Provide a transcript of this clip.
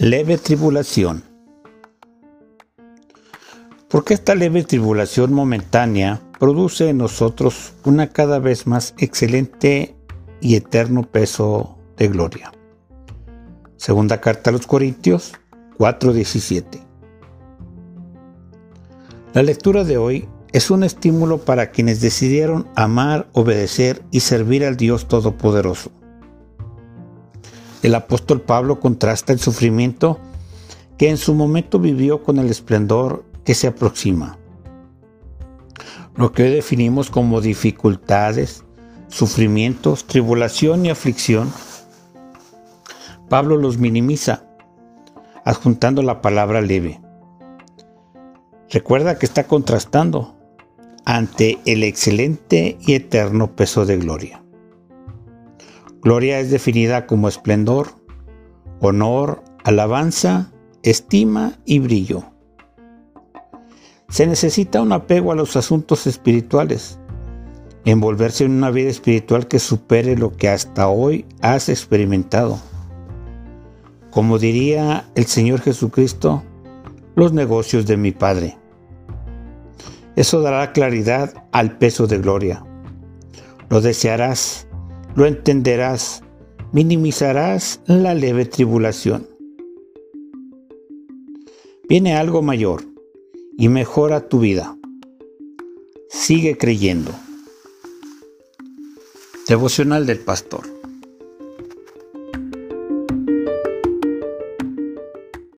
Leve tribulación. Porque esta leve tribulación momentánea produce en nosotros una cada vez más excelente y eterno peso de gloria. Segunda carta a los Corintios 4:17. La lectura de hoy es un estímulo para quienes decidieron amar, obedecer y servir al Dios Todopoderoso. El apóstol Pablo contrasta el sufrimiento que en su momento vivió con el esplendor que se aproxima. Lo que hoy definimos como dificultades, sufrimientos, tribulación y aflicción, Pablo los minimiza, adjuntando la palabra leve. Recuerda que está contrastando ante el excelente y eterno peso de gloria. Gloria es definida como esplendor, honor, alabanza, estima y brillo. Se necesita un apego a los asuntos espirituales, envolverse en una vida espiritual que supere lo que hasta hoy has experimentado. Como diría el Señor Jesucristo, los negocios de mi Padre. Eso dará claridad al peso de gloria. Lo desearás, lo entenderás, minimizarás la leve tribulación. Viene algo mayor y mejora tu vida. Sigue creyendo. Devocional del Pastor.